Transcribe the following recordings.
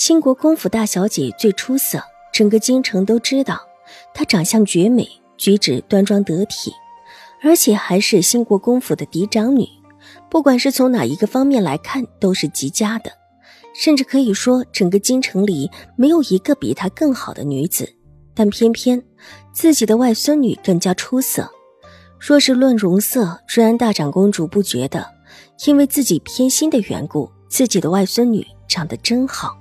兴国公府大小姐最出色，整个京城都知道她长相绝美，举止端庄得体，而且还是兴国公府的嫡长女。不管是从哪一个方面来看，都是极佳的，甚至可以说整个京城里没有一个比她更好的女子。但偏偏自己的外孙女更加出色。若是论容色，瑞安大长公主不觉得，因为自己偏心的缘故，自己的外孙女长得真好。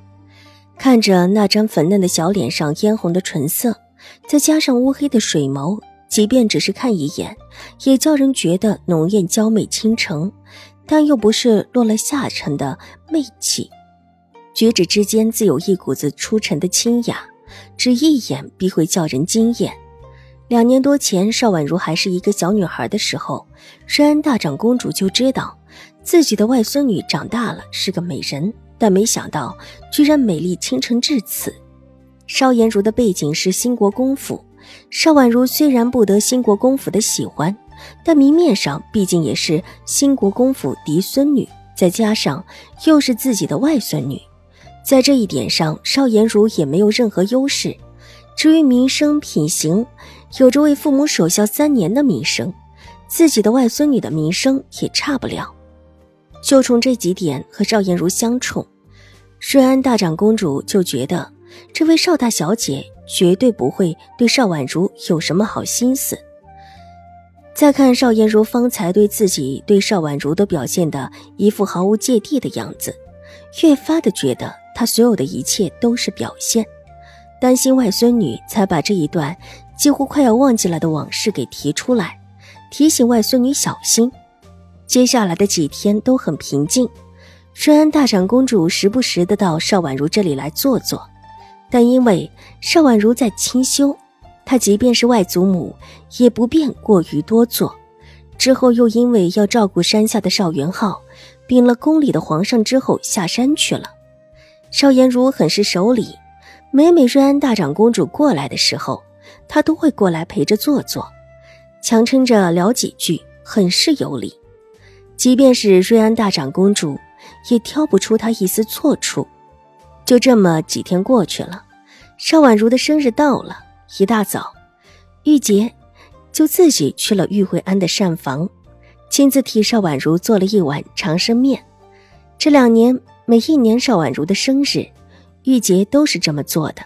看着那张粉嫩的小脸上嫣红的唇色，再加上乌黑的水眸，即便只是看一眼，也叫人觉得浓艳娇媚倾城，但又不是落了下沉的媚气，举止之间自有一股子出尘的清雅，只一眼必会叫人惊艳。两年多前，邵婉如还是一个小女孩的时候，瑞安大长公主就知道自己的外孙女长大了是个美人。但没想到，居然美丽倾城至此。邵颜如的背景是兴国公府，邵婉如虽然不得兴国公府的喜欢，但明面上毕竟也是兴国公府嫡孙女，再加上又是自己的外孙女，在这一点上，邵颜如也没有任何优势。至于名声品行，有着为父母守孝三年的名声，自己的外孙女的名声也差不了。就冲这几点和邵颜如相冲，瑞安大长公主就觉得这位邵大小姐绝对不会对邵婉如有什么好心思。再看邵颜如方才对自己、对邵婉如都表现的一副毫无芥蒂的样子，越发的觉得她所有的一切都是表现，担心外孙女，才把这一段几乎快要忘记了的往事给提出来，提醒外孙女小心。接下来的几天都很平静，瑞安大长公主时不时的到邵婉如这里来坐坐，但因为邵婉如在清修，她即便是外祖母也不便过于多坐。之后又因为要照顾山下的邵元浩，禀了宫里的皇上之后下山去了。邵颜如很是守礼，每每瑞安大长公主过来的时候，她都会过来陪着坐坐，强撑着聊几句，很是有礼。即便是瑞安大长公主，也挑不出她一丝错处。就这么几天过去了，邵婉如的生日到了，一大早，玉洁就自己去了玉慧安的膳房，亲自替邵婉如做了一碗长生面。这两年，每一年邵婉如的生日，玉洁都是这么做的，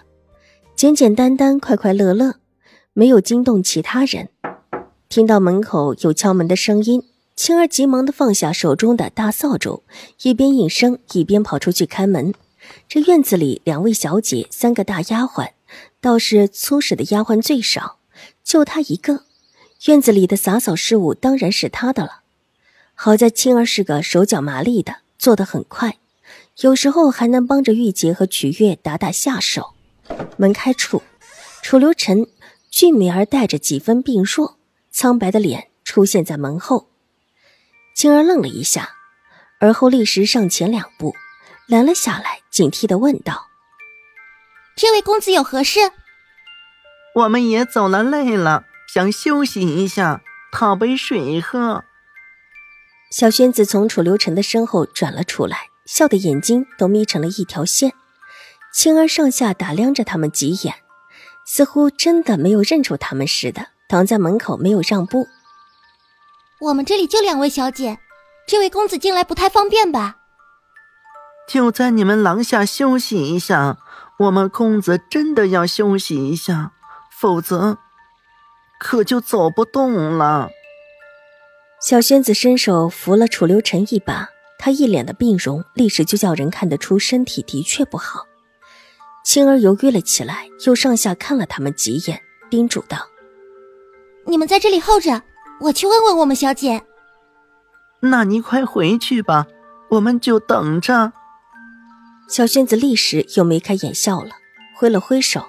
简简单单，快快乐乐，没有惊动其他人。听到门口有敲门的声音。青儿急忙的放下手中的大扫帚，一边应声，一边跑出去开门。这院子里，两位小姐，三个大丫鬟，倒是粗使的丫鬟最少，就她一个。院子里的洒扫事务当然是她的了。好在青儿是个手脚麻利的，做得很快，有时候还能帮着玉洁和曲月打打下手。门开处，楚留臣俊美而带着几分病弱、苍白的脸出现在门后。青儿愣了一下，而后立时上前两步，拦了下来，警惕的问道：“这位公子有何事？”“我们也走了，累了，想休息一下，讨杯水喝。”小轩子从楚留臣的身后转了出来，笑的眼睛都眯成了一条线。青儿上下打量着他们几眼，似乎真的没有认出他们似的，挡在门口没有让步。我们这里就两位小姐，这位公子进来不太方便吧？就在你们廊下休息一下，我们公子真的要休息一下，否则可就走不动了。小仙子伸手扶了楚留臣一把，他一脸的病容，立时就叫人看得出身体的确不好。青儿犹豫了起来，又上下看了他们几眼，叮嘱道：“你们在这里候着。”我去问问我们小姐。那你快回去吧，我们就等着。小轩子立时又眉开眼笑了，挥了挥手，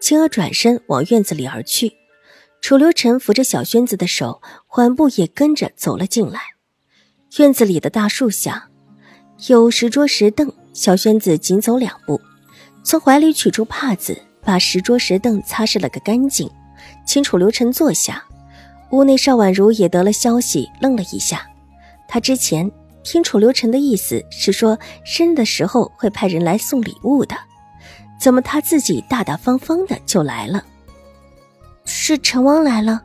青儿转身往院子里而去，楚留臣扶着小轩子的手，缓步也跟着走了进来。院子里的大树下，有石桌石凳。小轩子紧走两步，从怀里取出帕子，把石桌石凳擦拭了个干净，请楚留臣坐下。屋内邵婉如也得了消息，愣了一下。她之前听楚留臣的意思是说，生日的时候会派人来送礼物的，怎么他自己大大方方的就来了？是陈王来了？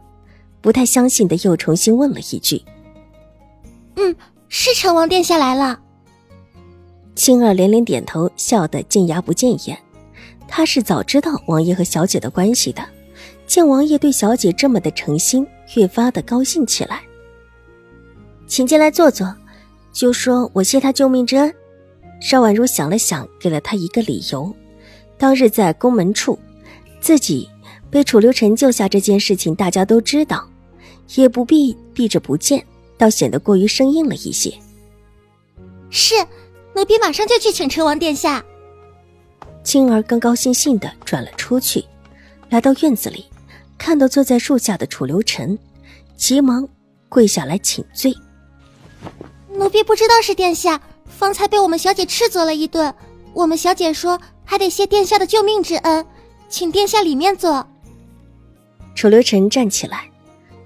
不太相信的又重新问了一句：“嗯，是陈王殿下来了。”青儿连连点头，笑得见牙不见眼。她是早知道王爷和小姐的关系的，见王爷对小姐这么的诚心，越发的高兴起来。请进来坐坐，就说我谢他救命之恩。邵婉如想了想，给了他一个理由：当日在宫门处，自己被楚留臣救下这件事情，大家都知道，也不必避着不见，倒显得过于生硬了一些。是。奴婢马上就去请陈王殿下。青儿高高兴兴的转了出去，来到院子里，看到坐在树下的楚留臣，急忙跪下来请罪。奴婢不知道是殿下，方才被我们小姐斥责了一顿。我们小姐说还得谢殿下的救命之恩，请殿下里面坐。楚留臣站起来，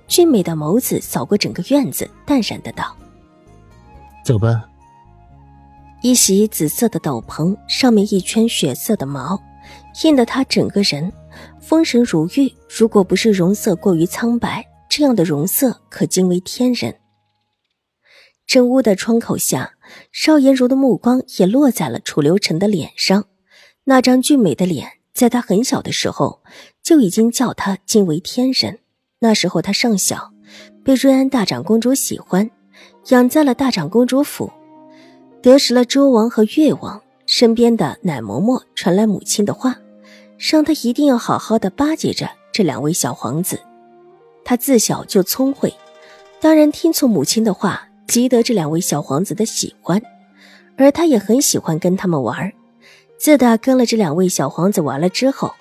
俊美的眸子扫过整个院子，淡然的道：“走吧。”一袭紫色的斗篷，上面一圈血色的毛，映得他整个人丰神如玉。如果不是容色过于苍白，这样的容色可惊为天人。正屋的窗口下，邵颜如的目光也落在了楚留臣的脸上。那张俊美的脸，在他很小的时候就已经叫他惊为天人。那时候他尚小，被瑞安大长公主喜欢，养在了大长公主府。得识了周王和越王，身边的奶嬷嬷传来母亲的话，让他一定要好好的巴结着这两位小皇子。他自小就聪慧，当然听从母亲的话，积得这两位小皇子的喜欢。而他也很喜欢跟他们玩。自打跟了这两位小皇子玩了之后，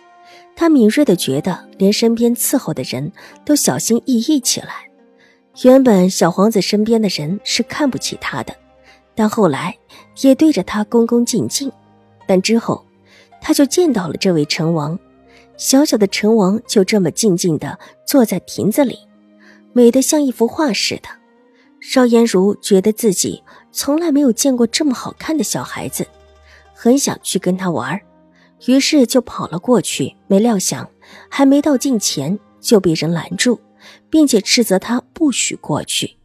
他敏锐的觉得，连身边伺候的人都小心翼翼起来。原本小皇子身边的人是看不起他的。但后来也对着他恭恭敬敬，但之后他就见到了这位成王，小小的成王就这么静静的坐在亭子里，美得像一幅画似的。邵颜如觉得自己从来没有见过这么好看的小孩子，很想去跟他玩，于是就跑了过去。没料想还没到近前就被人拦住，并且斥责他不许过去。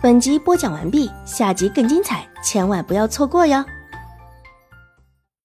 本集播讲完毕，下集更精彩，千万不要错过哟。